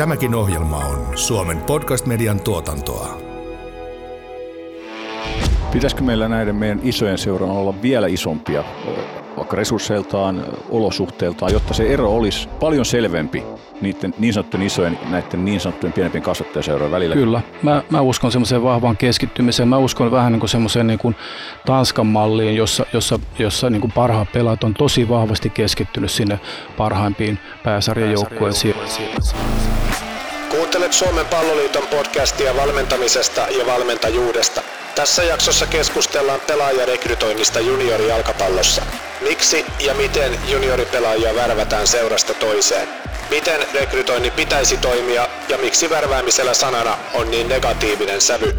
Tämäkin ohjelma on Suomen podcast-median tuotantoa. Pitäisikö meillä näiden meidän isojen seuran olla vielä isompia, vaikka resursseiltaan, olosuhteiltaan, jotta se ero olisi paljon selvempi niiden niin sanottujen isojen, näiden niin sanottujen pienempien kasvattajaseurojen välillä? Kyllä. Mä, mä uskon semmoiseen vahvaan keskittymiseen. Mä uskon vähän niin kuin semmoiseen niin kuin Tanskan malliin, jossa, jossa, jossa niin kuin parhaat pelaajat on tosi vahvasti keskittynyt sinne parhaimpiin pääsarjan joukkueisiin. Kuuntelet Suomen palloliiton podcastia valmentamisesta ja valmentajuudesta. Tässä jaksossa keskustellaan pelaajarekrytoinnista juniorijalkapallossa. Miksi ja miten junioripelaajia värvätään seurasta toiseen? Miten rekrytoinnin pitäisi toimia ja miksi värväämisellä sanana on niin negatiivinen sävy?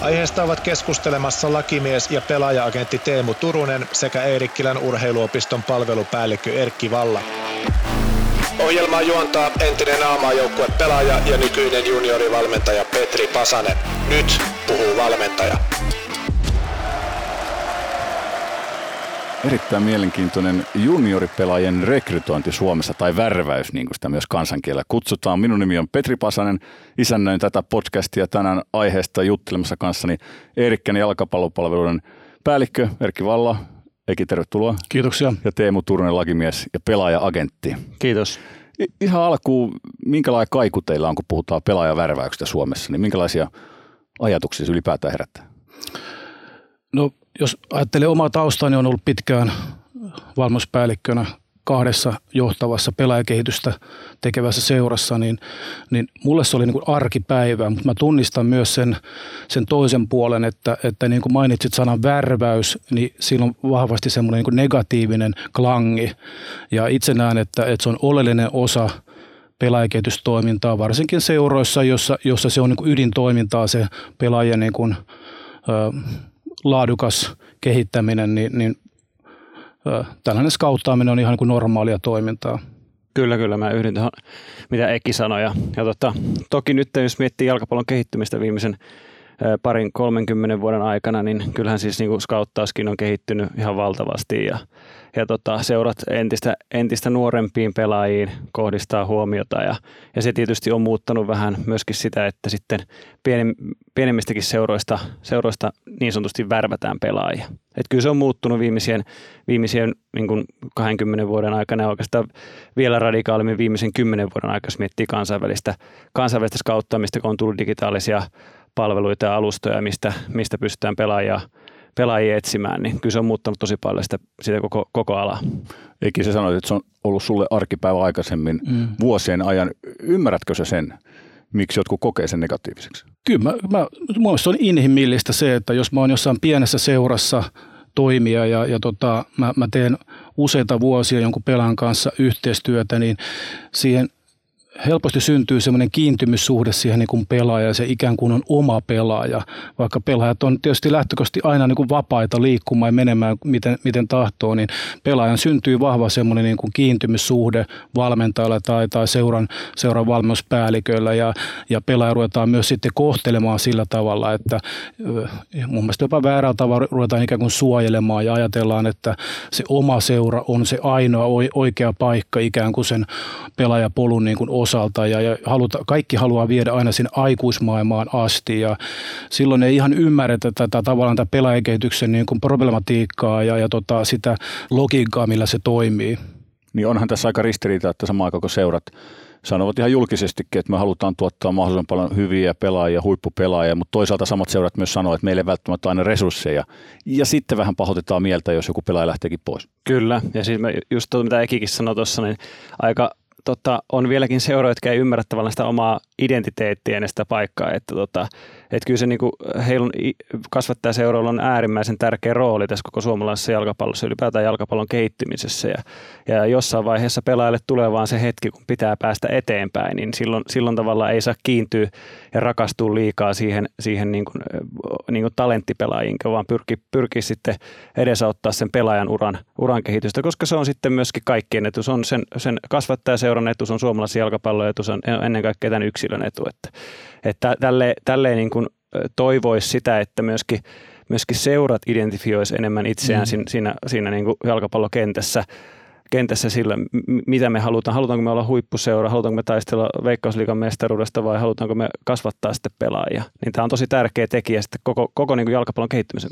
Aiheesta ovat keskustelemassa lakimies ja pelaaja-agentti Teemu Turunen sekä Eerikkilän urheiluopiston palvelupäällikkö Erkki Valla. Ohjelmaa juontaa entinen aamaajoukkue pelaaja ja nykyinen juniorivalmentaja Petri Pasanen. Nyt puhuu valmentaja. Erittäin mielenkiintoinen junioripelaajien rekrytointi Suomessa tai värväys, niin kuin sitä myös kansankielellä kutsutaan. Minun nimi on Petri Pasanen, isännöin tätä podcastia tänään aiheesta juttelemassa kanssani Eerikkänen jalkapallopalveluiden päällikkö Erkki Valla. Eki, tervetuloa. Kiitoksia. Ja Teemu Turunen, lakimies ja pelaaja-agentti. Kiitos. Ihan alkuun, minkälainen kaiku teillä on, kun puhutaan pelaajavärväyksestä Suomessa, niin minkälaisia ajatuksia se ylipäätään herättää? No jos ajattelee omaa taustaa, niin on ollut pitkään valmennuspäällikkönä kahdessa johtavassa pelaajakehitystä tekevässä seurassa, niin, niin mulle se oli niin kuin arkipäivä, mutta mä tunnistan myös sen, sen toisen puolen, että, että niin kuin mainitsit sanan värväys, niin siinä on vahvasti semmoinen niin kuin negatiivinen klangi. Ja itse näen, että, että se on oleellinen osa pelaajakehitystoimintaa, varsinkin seuroissa, jossa, jossa se on niin kuin ydintoimintaa se pelaajien niin kuin, ö, laadukas kehittäminen, niin, niin tällainen skauttaaminen on ihan niin kuin normaalia toimintaa. Kyllä, kyllä. Mä yhdyn tuohon, mitä Eki sanoi. Ja, ja tota, toki nyt jos miettii jalkapallon kehittymistä viimeisen parin 30 vuoden aikana, niin kyllähän siis niin skauttauskin on kehittynyt ihan valtavasti ja, ja tota, seurat entistä, entistä nuorempiin pelaajiin kohdistaa huomiota ja, ja se tietysti on muuttanut vähän myöskin sitä, että sitten pienem, pienemmistäkin seuroista, seuroista niin sanotusti värvätään pelaajia. Et kyllä se on muuttunut viimeisien, viimeisien niin kuin 20 vuoden aikana ja oikeastaan vielä radikaalimmin viimeisen 10 vuoden aikana, jos miettii kansainvälistä, kansainvälistä skauttamista, kun on tullut digitaalisia palveluita ja alustoja, mistä, mistä pystytään pelaajia, pelaajia etsimään, niin kyllä se on muuttanut tosi paljon sitä, sitä koko, koko alaa. Eikin se sanoit, että se on ollut sulle arkipäivä aikaisemmin mm. vuosien ajan. Ymmärrätkö sä sen, miksi jotkut kokee sen negatiiviseksi? Kyllä, mä, mä, mun on inhimillistä se, että jos mä oon jossain pienessä seurassa toimia ja, ja tota, mä, mä teen useita vuosia jonkun pelan kanssa yhteistyötä, niin siihen helposti syntyy semmoinen kiintymyssuhde siihen niin kuin pelaaja, se ikään kuin on oma pelaaja, vaikka pelaajat on tietysti lähtökohtaisesti aina niin kuin vapaita liikkumaan ja menemään miten, miten tahtoo, niin pelaajan syntyy vahva semmoinen niin kuin kiintymyssuhde valmentajalla tai, tai seuran, seuran valmennuspäälliköllä ja, ja pelaaja ruvetaan myös sitten kohtelemaan sillä tavalla, että mun mielestä jopa väärällä tavalla ruvetaan ikään kuin suojelemaan ja ajatellaan, että se oma seura on se ainoa oikea paikka ikään kuin sen pelaajapolun niin kuin osalta ja, ja haluta, kaikki haluaa viedä aina sinne aikuismaailmaan asti ja silloin ei ihan ymmärretä tätä tavallaan tätä pelaajakehityksen niin kuin problematiikkaa ja, ja tota, sitä logiikkaa, millä se toimii. Niin onhan tässä aika ristiriita, että samaan aikaan seurat sanovat ihan julkisestikin, että me halutaan tuottaa mahdollisimman paljon hyviä pelaajia, huippupelaajia, mutta toisaalta samat seurat myös sanoo, että meillä ei välttämättä aina resursseja. Ja sitten vähän pahoitetaan mieltä, jos joku pelaaja lähteekin pois. Kyllä, ja siis me just tuo, mitä Ekikin sanoi tuossa, niin aika tota, on vieläkin seuroja, jotka ei ymmärrä tavallaan sitä omaa identiteettiä ja sitä paikkaa, että tota, et kyllä se niinku, heillä kasvattajaseuroilla on äärimmäisen tärkeä rooli tässä koko suomalaisessa jalkapallossa, ylipäätään jalkapallon kehittymisessä ja, ja jossain vaiheessa pelaajalle tulee vaan se hetki, kun pitää päästä eteenpäin, niin silloin, silloin tavallaan ei saa kiintyä ja rakastua liikaa siihen, siihen niin kuin, niin kuin talenttipelaajiin, vaan pyrki, pyrki sitten edesauttaa sen pelaajan uran, uran kehitystä, koska se on sitten myöskin kaikkien etu. Se on sen, sen kasvattajaseuran etu, se on suomalaisen jalkapallon etu, se on ennen kaikkea tämän yksilön etu. Että, että tälle, tälleen niin kuin toivoisi sitä, että myöskin, myöskin seurat identifioisi enemmän itseään mm. siinä, siinä, siinä niin kuin jalkapallokentässä kentässä sillä, mitä me halutaan. Halutaanko me olla huippuseura, halutaanko me taistella Veikkausliikan mestaruudesta vai halutaanko me kasvattaa sitten pelaajia. Niin tämä on tosi tärkeä tekijä sitten koko, koko niin kuin jalkapallon kehittymisen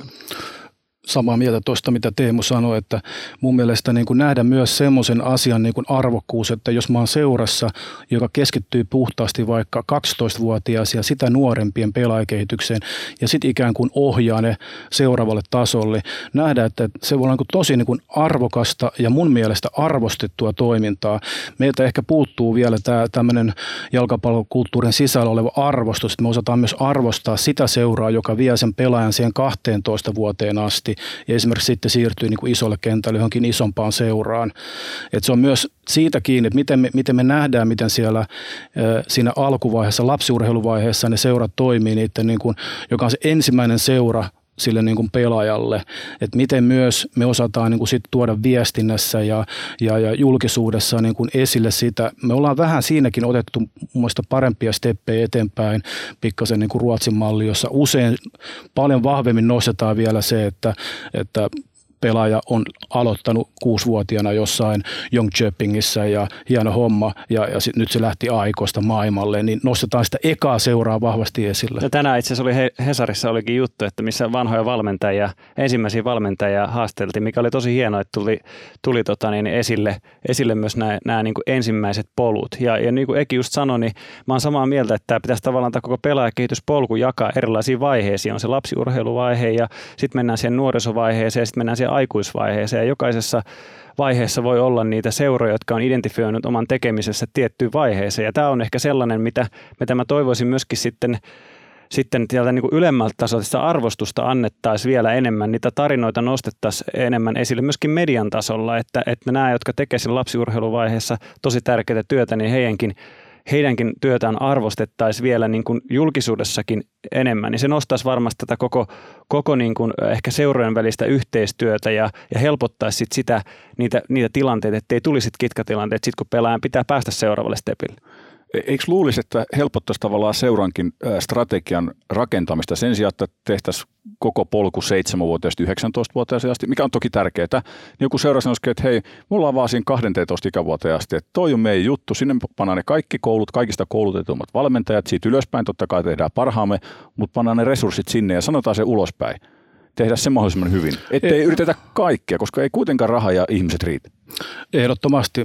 samaa mieltä tuosta, mitä Teemu sanoi, että mun mielestä niin kuin nähdä myös semmoisen asian niin kuin arvokkuus, että jos mä oon seurassa, joka keskittyy puhtaasti vaikka 12-vuotiaisia sitä nuorempien pelaajakehitykseen ja sitten ikään kuin ohjaa ne seuraavalle tasolle, nähdä, että se voi olla niin tosi niin kuin arvokasta ja mun mielestä arvostettua toimintaa. Meiltä ehkä puuttuu vielä tämä tämmöinen jalkapallokulttuurin sisällä oleva arvostus, että me osataan myös arvostaa sitä seuraa, joka vie sen pelaajan siihen 12 vuoteen asti ja esimerkiksi sitten siirtyy niin kuin isolle kentälle johonkin isompaan seuraan. Et se on myös siitä kiinni, että miten me, miten me nähdään, miten siellä siinä alkuvaiheessa, lapsiurheiluvaiheessa ne seurat toimii, niin kuin, joka on se ensimmäinen seura, sille niin kuin pelaajalle, että miten myös me osataan niin kuin sit tuoda viestinnässä ja, ja, ja julkisuudessa niin kuin esille sitä. Me ollaan vähän siinäkin otettu muista parempia steppejä eteenpäin, pikkasen niin kuin Ruotsin malli, jossa usein paljon vahvemmin nostetaan vielä se, että, että pelaaja on aloittanut kuusivuotiaana jossain Jongköpingissä ja hieno homma ja, ja sit, nyt se lähti aikoista maailmalle, niin nostetaan sitä ekaa seuraa vahvasti esille. Ja tänään itse asiassa oli Hesarissa olikin juttu, että missä vanhoja valmentajia, ensimmäisiä valmentajia haasteltiin, mikä oli tosi hienoa, että tuli, tuli tota niin esille, esille myös nämä, nämä niin kuin ensimmäiset polut. Ja, ja niin kuin Eki just sanoi, niin mä oon samaa mieltä, että tämä pitäisi tavallaan tämä koko pelaajakehityspolku jakaa erilaisiin vaiheisiin. On se lapsiurheiluvaihe ja sitten mennään siihen nuorisovaiheeseen ja sitten mennään siihen aikuisvaiheeseen ja jokaisessa vaiheessa voi olla niitä seuroja, jotka on identifioinut oman tekemisessä tiettyyn vaiheeseen. Ja tämä on ehkä sellainen, mitä, mitä mä toivoisin myöskin sitten sitten sieltä niin ylemmältä tasolta arvostusta annettaisiin vielä enemmän, niitä tarinoita nostettaisiin enemmän esille myöskin median tasolla, että, että nämä, jotka tekevät siinä lapsiurheiluvaiheessa tosi tärkeää työtä, niin heidänkin heidänkin työtään arvostettaisiin vielä niin kuin julkisuudessakin enemmän, niin se nostaisi varmasti tätä koko, koko niin kuin ehkä seurojen välistä yhteistyötä ja, ja helpottaisi sit sitä, niitä, niitä tilanteita, ettei tulisi kitkatilanteet, sit kun pelaajan pitää päästä seuraavalle stepille. Eikö luulisi, että helpottaisi tavallaan seurankin strategian rakentamista sen sijaan, että tehtäisiin koko polku 7-vuotiaasta 19-vuotiaasta asti, mikä on toki tärkeää. Niin joku seura sanoisi, että hei, mulla on vaan siinä 12 ikävuoteen asti, että toi on meidän juttu, sinne pannaan ne kaikki koulut, kaikista koulutetummat valmentajat, siitä ylöspäin totta kai tehdään parhaamme, mutta pannaan ne resurssit sinne ja sanotaan se ulospäin. Tehdä se mahdollisimman hyvin, ettei yritetä kaikkea, koska ei kuitenkaan raha ja ihmiset riitä. Ehdottomasti.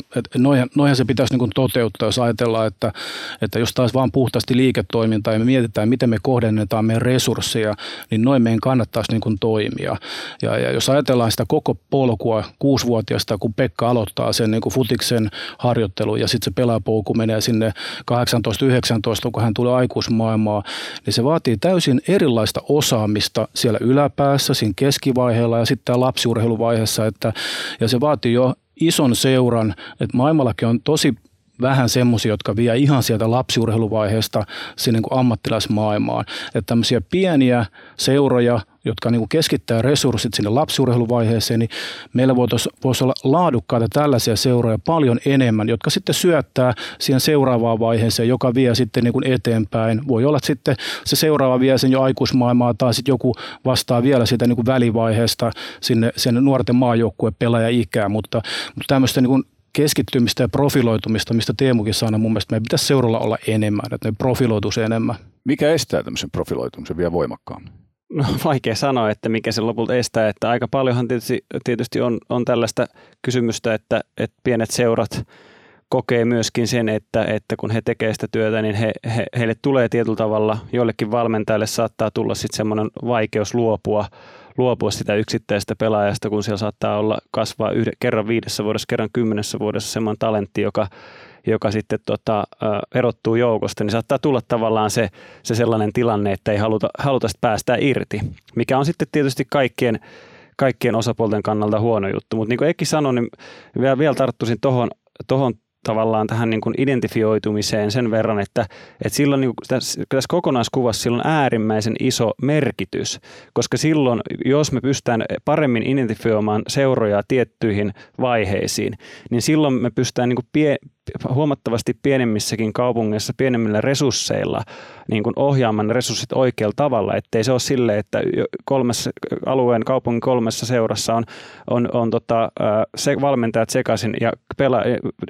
Noihan, se pitäisi niin toteuttaa, jos ajatellaan, että, että jos taas vaan puhtaasti liiketoimintaa ja me mietitään, miten me kohdennetaan meidän resursseja, niin noin meidän kannattaisi niin toimia. Ja, ja jos ajatellaan sitä koko polkua kuusivuotiaasta, kun Pekka aloittaa sen niin futiksen harjoittelu ja sitten se pelaapolku menee sinne 18-19, kun hän tulee aikuismaailmaan, niin se vaatii täysin erilaista osaamista siellä yläpäässä, siinä keskivaiheella ja sitten lapsiurheiluvaiheessa, että, ja se vaatii jo ison seuran, että maailmallakin on tosi vähän semmoisia, jotka vie ihan sieltä lapsiurheiluvaiheesta sinne niin ammattilaismaailmaan. Että tämmöisiä pieniä seuroja, jotka niin kuin keskittää resurssit sinne lapsiurheiluvaiheeseen, niin meillä voisi, olla laadukkaita tällaisia seuroja paljon enemmän, jotka sitten syöttää siihen seuraavaan vaiheeseen, joka vie sitten niin kuin eteenpäin. Voi olla, että sitten se seuraava vie sen jo aikuismaailmaa tai sitten joku vastaa vielä sitä niin kuin välivaiheesta sinne, sinne nuorten maajoukkueen pelaaja-ikään, mutta, mutta tämmöistä niin kuin keskittymistä ja profiloitumista, mistä Teemukin sanoi, mun mielestä meidän pitäisi seuralla olla enemmän, että ne profiloituisi enemmän. Mikä estää tämmöisen profiloitumisen vielä voimakkaammin? No, vaikea sanoa, että mikä se lopulta estää. Että aika paljonhan tietysti, tietysti on, on tällaista kysymystä, että, että pienet seurat kokee myöskin sen, että, että kun he tekevät sitä työtä, niin he, he, heille tulee tietyllä tavalla, joillekin valmentajille saattaa tulla sitten semmoinen vaikeus luopua luopua sitä yksittäisestä pelaajasta, kun siellä saattaa olla kasvaa yhden, kerran viidessä vuodessa, kerran kymmenessä vuodessa semmoinen talentti, joka, joka sitten tota, erottuu joukosta, niin saattaa tulla tavallaan se, se sellainen tilanne, että ei haluta, haluta päästä irti, mikä on sitten tietysti kaikkien, kaikkien osapuolten kannalta huono juttu. Mutta niin kuin Eki sanoi, niin vielä, vielä tarttuisin tuohon tohon tavallaan tähän niin kuin identifioitumiseen sen verran, että, että silloin niin kuin tässä, tässä kokonaiskuvassa silloin äärimmäisen iso merkitys, koska silloin, jos me pystytään paremmin identifioimaan seuroja tiettyihin vaiheisiin, niin silloin me pystytään niin kuin pie, huomattavasti pienemmissäkin kaupungeissa pienemmillä resursseilla niin kuin ohjaamaan resurssit oikealla tavalla, ettei se ole sille, että kolmessa, alueen kaupungin kolmessa seurassa on, on, on tota, se, valmentajat sekaisin ja pela,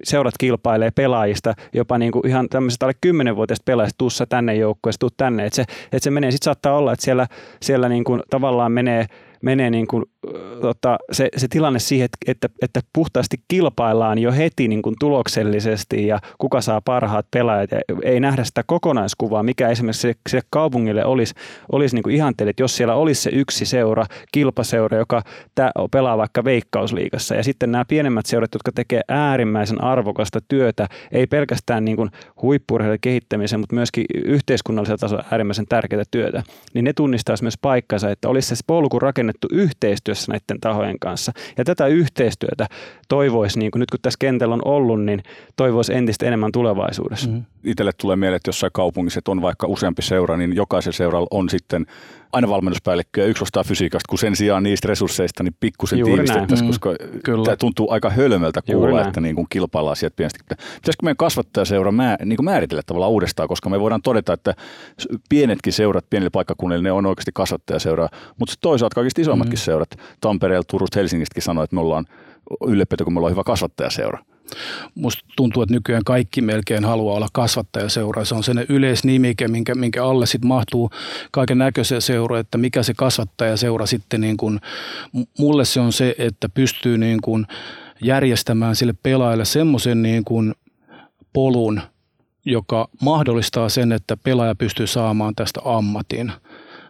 seurat kilpailee pelaajista, jopa niin kuin ihan tämmöiset alle 10-vuotiaista pelaajista, tuussa tänne joukkueessa, tuu tänne, että se, että se menee, sitten saattaa olla, että siellä, siellä niin kuin tavallaan menee menee niin kuin, tota, se, se tilanne siihen, että, että, puhtaasti kilpaillaan jo heti niin kuin tuloksellisesti ja kuka saa parhaat pelaajat. Ja ei nähdä sitä kokonaiskuvaa, mikä esimerkiksi sille, sille kaupungille olisi, olisi niin kuin ihanteelle, että jos siellä olisi se yksi seura, kilpaseura, joka tää, pelaa vaikka veikkausliigassa ja sitten nämä pienemmät seurat, jotka tekee äärimmäisen arvokasta työtä, ei pelkästään niin kuin kehittämisen, mutta myöskin yhteiskunnallisella tasolla äärimmäisen tärkeää työtä, niin ne tunnistaisi myös paikkansa, että olisi se polku rakennettu yhteistyössä näiden tahojen kanssa. Ja tätä yhteistyötä toivoisi, niin kuin nyt kun tässä kentällä on ollut, niin toivoisi entistä enemmän tulevaisuudessa. Mm-hmm. Itselle tulee mieleen, että jossain kaupungissa on vaikka useampi seura, niin jokaisella seuralla on sitten aina valmennuspäällikkö ja yksi fysiikasta, kun sen sijaan niistä resursseista niin pikkusen tiivistettäisiin, mm, koska kyllä. tämä tuntuu aika hölmöltä kuulla, että niin kuin kilpaillaan sieltä pienestä. Pitäisikö meidän kasvattajaseura mä, niin kuin määritellä tavallaan uudestaan, koska me voidaan todeta, että pienetkin seurat pienillä paikkakunnilla, ne on oikeasti kasvattajaseuraa, mutta toisaalta kaikista isommatkin mm. seurat, Tampereelta, Turusta, Helsingistäkin sanoo, että me ollaan ylläpitä, kun me ollaan hyvä kasvattajaseura. Musta tuntuu, että nykyään kaikki melkein haluaa olla kasvattajaseura. Se on sen yleisnimike, minkä, minkä alle sitten mahtuu kaiken näköisiä seuroja, että mikä se kasvattajaseura sitten niin kuin, mulle se on se, että pystyy niin kuin järjestämään sille pelaajalle semmoisen niin kuin polun, joka mahdollistaa sen, että pelaaja pystyy saamaan tästä ammatin –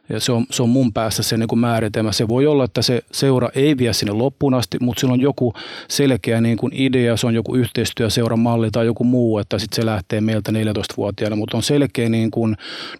ja se on, se on mun päässä se niin kuin määritelmä. Se voi olla, että se seura ei vie sinne loppuun asti, mutta sillä on joku selkeä niin kuin idea, se on joku malli tai joku muu, että sitten se lähtee meiltä 14-vuotiaana, mutta on selkeä niin kuin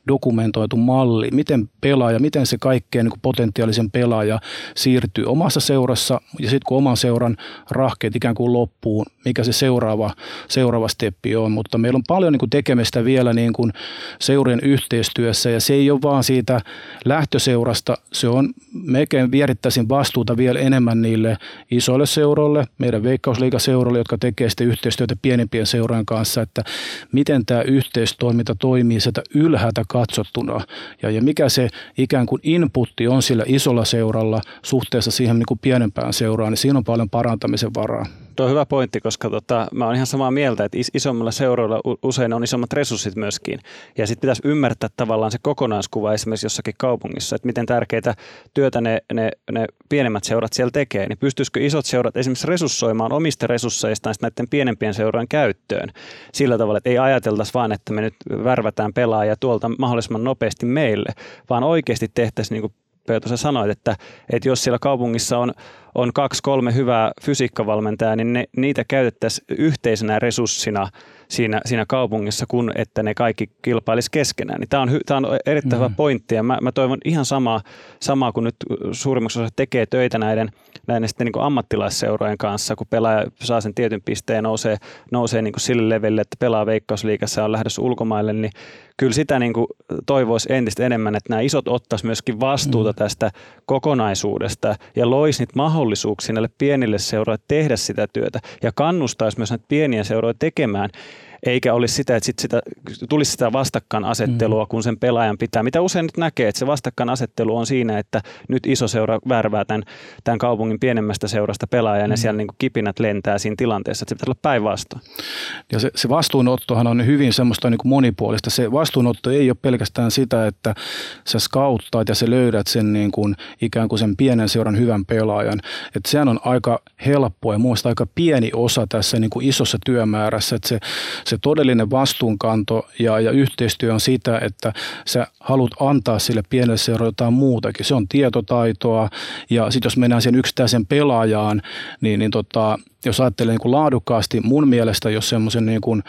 dokumentoitu malli, miten pelaaja, miten se kaikkein niin kuin potentiaalisen pelaaja siirtyy omassa seurassa. Ja sitten kun oman seuran rahkeet ikään kuin loppuun, mikä se seuraava, seuraava steppi on, mutta meillä on paljon niin kuin tekemistä vielä niin kuin seurien yhteistyössä. Ja se ei ole vaan siitä lähtöseurasta, se on, melkein vierittäisin vastuuta vielä enemmän niille isoille seuroille, meidän veikkausliikaseuroille, jotka tekee sitten yhteistyötä pienempien seurojen kanssa, että miten tämä yhteistoiminta toimii sieltä ylhäältä katsottuna ja, ja mikä se ikään kuin inputti on sillä isolla seuralla suhteessa siihen niin kuin pienempään seuraan, niin siinä on paljon parantamisen varaa. Tuo on hyvä pointti, koska tota, mä oon ihan samaa mieltä, että isommilla seuroilla usein on isommat resurssit myöskin. Ja sitten pitäisi ymmärtää tavallaan se kokonaiskuva esimerkiksi jossakin kaupungissa, että miten tärkeitä työtä ne, ne, ne pienemmät seurat siellä tekee. Niin pystyisikö isot seurat esimerkiksi resurssoimaan omista resursseistaan näiden pienempien seurojen käyttöön sillä tavalla, että ei ajateltaisi vaan, että me nyt värvätään pelaajia tuolta mahdollisimman nopeasti meille, vaan oikeasti tehtäisiin niin kuin Peeto, sä sanoit, että, että jos siellä kaupungissa on, on kaksi, kolme hyvää fysiikkavalmentajaa, niin ne, niitä käytettäisiin yhteisenä resurssina siinä, siinä kaupungissa, kun että ne kaikki kilpailisi keskenään. Niin tämä, on, tämä on erittäin mm. hyvä pointti ja mä, mä toivon ihan samaa, samaa kuin nyt suurimmaksi osa tekee töitä näiden, näiden sitten niin ammattilaisseurojen kanssa, kun pelaaja saa sen tietyn pisteen ja nousee, nousee niin sille levelle, että pelaa veikkausliikassa ja on lähdössä ulkomaille, niin kyllä sitä niin kuin toivoisi entistä enemmän, että nämä isot ottaisi myöskin vastuuta mm. tästä kokonaisuudesta ja loisi niitä mahdollisuuksia näille pienille seuroille tehdä sitä työtä ja kannustaisi myös näitä pieniä seuroja tekemään eikä olisi sitä, että sit sitä, tulisi sitä vastakkainasettelua, mm. kun sen pelaajan pitää. Mitä usein nyt näkee, että se vastakkainasettelu on siinä, että nyt iso seura värvää tämän, tämän kaupungin pienemmästä seurasta pelaajan mm. ja siellä niin kuin kipinät lentää siinä tilanteessa, että se pitäisi olla päinvastoin. Ja se, se vastuunottohan on hyvin semmoista niin kuin monipuolista. Se vastuunotto ei ole pelkästään sitä, että sä skauttaat ja sä löydät sen niin kuin, ikään kuin sen pienen seuran hyvän pelaajan. Että sehän on aika helppoa ja muista aika pieni osa tässä niin kuin isossa työmäärässä, että se, se todellinen vastuunkanto ja, ja yhteistyö on sitä, että sä haluat antaa sille pienelle seuralle jotain muutakin. Se on tietotaitoa ja sitten jos mennään sen yksittäisen pelaajaan, niin, niin tota, jos ajattelee niin kuin laadukkaasti, mun mielestä jos semmoisen niin kuin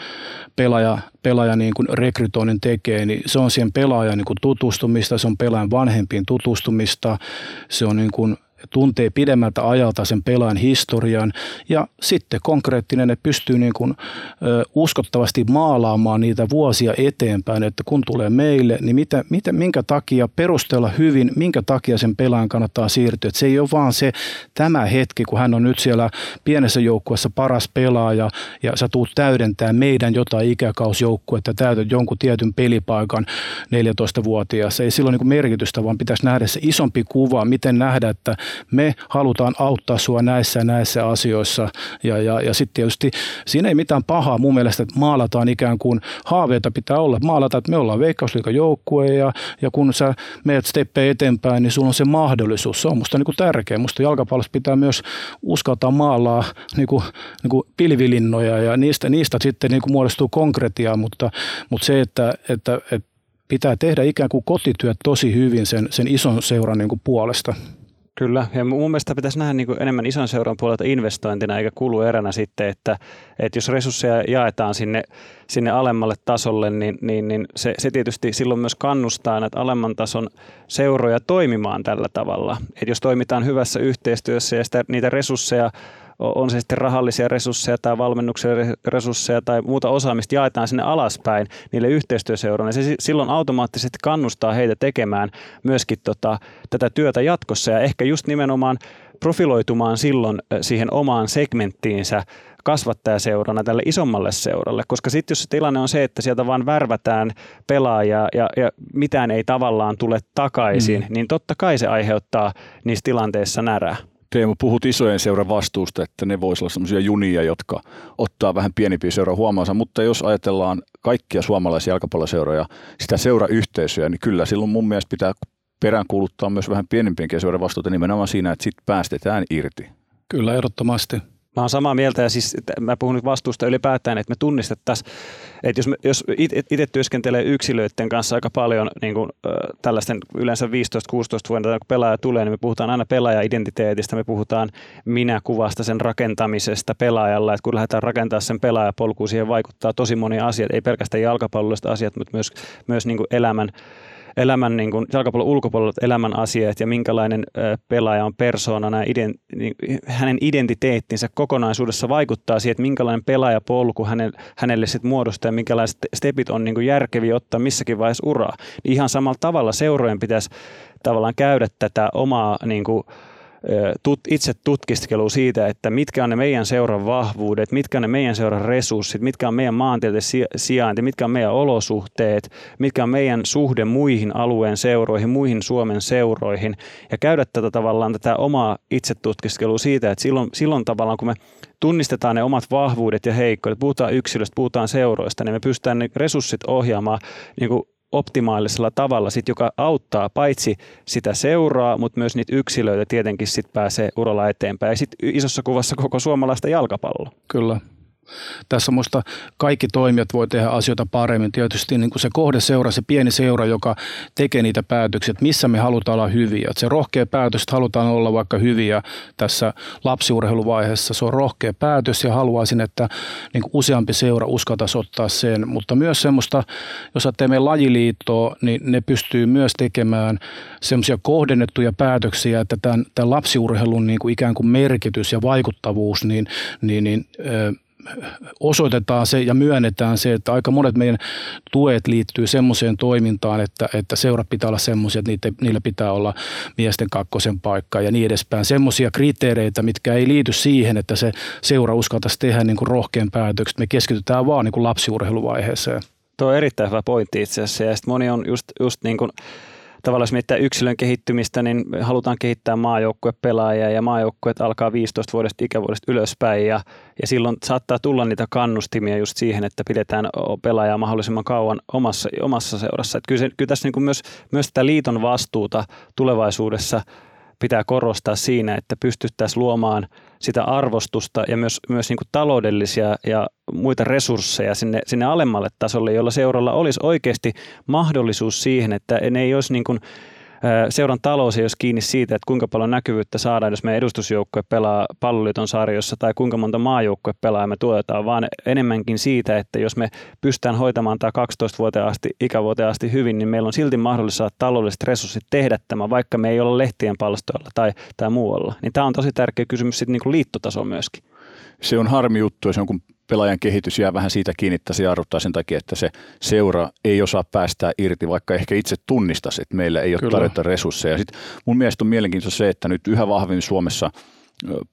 pelaaja, pelaaja niin kuin rekrytoinnin tekee, niin se on siihen pelaajan niin kuin tutustumista, se on pelaajan vanhempiin tutustumista, se on niin kuin tuntee pidemmältä ajalta sen pelaajan historian ja sitten konkreettinen, että pystyy niin kuin, uskottavasti maalaamaan niitä vuosia eteenpäin, että kun tulee meille, niin mitä, mitä, minkä takia perustella hyvin, minkä takia sen pelaajan kannattaa siirtyä. Että se ei ole vaan se tämä hetki, kun hän on nyt siellä pienessä joukkueessa paras pelaaja ja sä tuut täydentää meidän jotain ikäkausjoukkuetta, täytät jonkun tietyn pelipaikan 14-vuotiaassa. Ei silloin niin merkitystä, vaan pitäisi nähdä se isompi kuva, miten nähdä, että me halutaan auttaa sua näissä ja näissä asioissa. Ja, ja, ja sitten tietysti siinä ei mitään pahaa mun mielestä, että maalataan ikään kuin haaveita pitää olla. Maalataan, että me ollaan veikkausliikajoukkue ja, ja kun sä meet steppejä eteenpäin, niin sulla on se mahdollisuus. Se on musta niin kuin tärkeä. Musta jalkapallossa pitää myös uskaltaa maalaa niin kuin, niin kuin pilvilinnoja ja niistä, niistä sitten niin kuin muodostuu konkretiaa, mutta, mutta se, että, että, että pitää tehdä ikään kuin kotityöt tosi hyvin sen, sen ison seuran niin kuin puolesta. Kyllä, ja mun mielestä pitäisi nähdä niin kuin enemmän ison seuran puolelta investointina eikä kulu eränä sitten, että, että jos resursseja jaetaan sinne, sinne alemmalle tasolle, niin, niin, niin se, se tietysti silloin myös kannustaa näitä alemman tason seuroja toimimaan tällä tavalla. Että jos toimitaan hyvässä yhteistyössä ja sitä, niitä resursseja on se sitten rahallisia resursseja tai valmennuksen resursseja tai muuta osaamista jaetaan sinne alaspäin niille yhteistyöseuroille. Se silloin automaattisesti kannustaa heitä tekemään myöskin tota, tätä työtä jatkossa ja ehkä just nimenomaan profiloitumaan silloin siihen omaan segmenttiinsä kasvattajaseurana tälle isommalle seuralle, koska sitten jos se tilanne on se, että sieltä vaan värvätään pelaajia ja, ja mitään ei tavallaan tule takaisin, mm. niin totta kai se aiheuttaa niissä tilanteissa närää. Teemu, puhut isojen seuran vastuusta, että ne voisivat olla sellaisia junia, jotka ottaa vähän pienempiä seuraa huomaansa, mutta jos ajatellaan kaikkia suomalaisia jalkapalloseuroja, sitä seurayhteisöä, niin kyllä silloin mun mielestä pitää peräänkuuluttaa myös vähän pienempienkin seuran vastuuta nimenomaan siinä, että sitten päästetään irti. Kyllä, ehdottomasti. Mä oon samaa mieltä ja siis mä puhun nyt vastuusta ylipäätään, että me tunnistettaisiin, että jos, me, jos itse työskentelee yksilöiden kanssa aika paljon niin kuin, äh, tällaisten yleensä 15-16 vuotta, kun pelaaja tulee, niin me puhutaan aina pelaaja-identiteetistä, me puhutaan minä-kuvasta, sen rakentamisesta pelaajalla, että kun lähdetään rakentamaan sen pelaajapolkuun, siihen vaikuttaa tosi monia asioita, ei pelkästään jalkapallolliset asiat, mutta myös, myös niin kuin elämän elämän, niin kuin, jalkapallon ulkopuolella elämän asiat ja minkälainen ö, pelaaja on persoonana, ident, niin, hänen identiteettinsä kokonaisuudessa vaikuttaa siihen, että minkälainen pelaajapolku hänelle, hänelle sit muodostaa ja minkälaiset stepit on niin kuin järkeviä ottaa missäkin vaiheessa uraa. Niin ihan samalla tavalla seurojen pitäisi tavallaan käydä tätä omaa niin kuin, tut, itse tutkiskelu siitä, että mitkä on ne meidän seuran vahvuudet, mitkä on ne meidän seuran resurssit, mitkä on meidän maantieteellinen sijainti, mitkä on meidän olosuhteet, mitkä on meidän suhde muihin alueen seuroihin, muihin Suomen seuroihin. Ja käydä tätä tavallaan tätä omaa itsetutkiskelua siitä, että silloin, silloin tavallaan kun me tunnistetaan ne omat vahvuudet ja heikkoudet, puhutaan yksilöstä, puhutaan seuroista, niin me pystytään ne resurssit ohjaamaan niin kuin optimaalisella tavalla, sit, joka auttaa paitsi sitä seuraa, mutta myös niitä yksilöitä tietenkin sit pääsee uralla eteenpäin. Ja sitten isossa kuvassa koko suomalaista jalkapalloa. Kyllä. Tässä minusta kaikki toimijat voi tehdä asioita paremmin. Tietysti niin kuin se kohdeseura, se pieni seura, joka tekee niitä päätöksiä, että missä me halutaan olla hyviä. Että se rohkea päätös, että halutaan olla vaikka hyviä tässä lapsiurheiluvaiheessa. Se on rohkea päätös ja haluaisin, että niin kuin useampi seura uskaltaisi ottaa sen. Mutta myös semmoista, jos teemme lajiliittoa, niin ne pystyy myös tekemään semmoisia kohdennettuja päätöksiä, että tämän, tämän lapsiurheilun niin kuin ikään kuin merkitys ja vaikuttavuus, niin, niin, niin osoitetaan se ja myönnetään se, että aika monet meidän tuet liittyy semmoiseen toimintaan, että, että seurat pitää olla semmoisia, että niitä, niillä pitää olla miesten kakkosen paikka ja niin edespäin. Semmoisia kriteereitä, mitkä ei liity siihen, että se seura uskaltaisi tehdä niin kuin rohkean päätökset. Me keskitytään vaan niin kuin lapsiurheiluvaiheeseen. Tuo on erittäin hyvä pointti itse asiassa ja moni on just, just niin kuin tavallaan jos yksilön kehittymistä, niin halutaan kehittää maajoukkuepelaajia ja maajoukkueet alkaa 15 vuodesta ikävuodesta ylöspäin ja, ja silloin saattaa tulla niitä kannustimia just siihen, että pidetään pelaajaa mahdollisimman kauan omassa, omassa seurassa. Että kyllä, se, kyllä tässä niin kuin myös, myös tätä liiton vastuuta tulevaisuudessa pitää korostaa siinä, että pystyttäisiin luomaan sitä arvostusta ja myös, myös niin kuin taloudellisia ja muita resursseja sinne, sinne alemmalle tasolle, jolla seuralla olisi oikeasti mahdollisuus siihen, että ne ei olisi niin kuin seuran talous ei olisi kiinni siitä, että kuinka paljon näkyvyyttä saadaan, jos meidän edustusjoukkue pelaa palloliiton sarjossa tai kuinka monta maajoukkue pelaa me tuotetaan, vaan enemmänkin siitä, että jos me pystytään hoitamaan tämä 12-vuoteen asti, ikävuoteen asti hyvin, niin meillä on silti mahdollista taloudelliset resurssit tehdä tämä, vaikka me ei olla lehtien palstoilla tai, tai muualla. Niin tämä on tosi tärkeä kysymys sitten niin liittotason myöskin. Se on harmi juttu, jos jonkun pelaajan kehitys jää vähän siitä kiinni, että se jarruttaa sen takia, että se seura ei osaa päästää irti, vaikka ehkä itse tunnistaisi, että meillä ei ole Kyllä. tarjota resursseja. Sitten mun mielestä on mielenkiintoista se, että nyt yhä vahvemmin Suomessa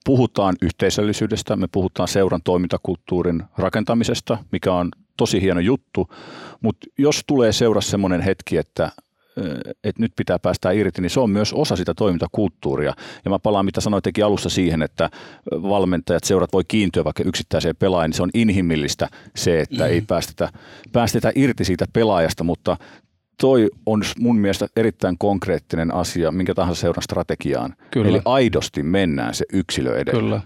puhutaan yhteisöllisyydestä, me puhutaan seuran toimintakulttuurin rakentamisesta, mikä on tosi hieno juttu, mutta jos tulee seurassa semmoinen hetki, että että nyt pitää päästä irti, niin se on myös osa sitä toimintakulttuuria. Ja mä palaan, mitä sanoit teki alussa siihen, että valmentajat, seurat voi kiintyä vaikka yksittäiseen pelaajaan, niin se on inhimillistä se, että mm. ei päästetä, päästetä irti siitä pelaajasta, mutta toi on mun mielestä erittäin konkreettinen asia minkä tahansa seuran strategiaan. Kyllä. Eli aidosti mennään se yksilö edellä. Kyllä.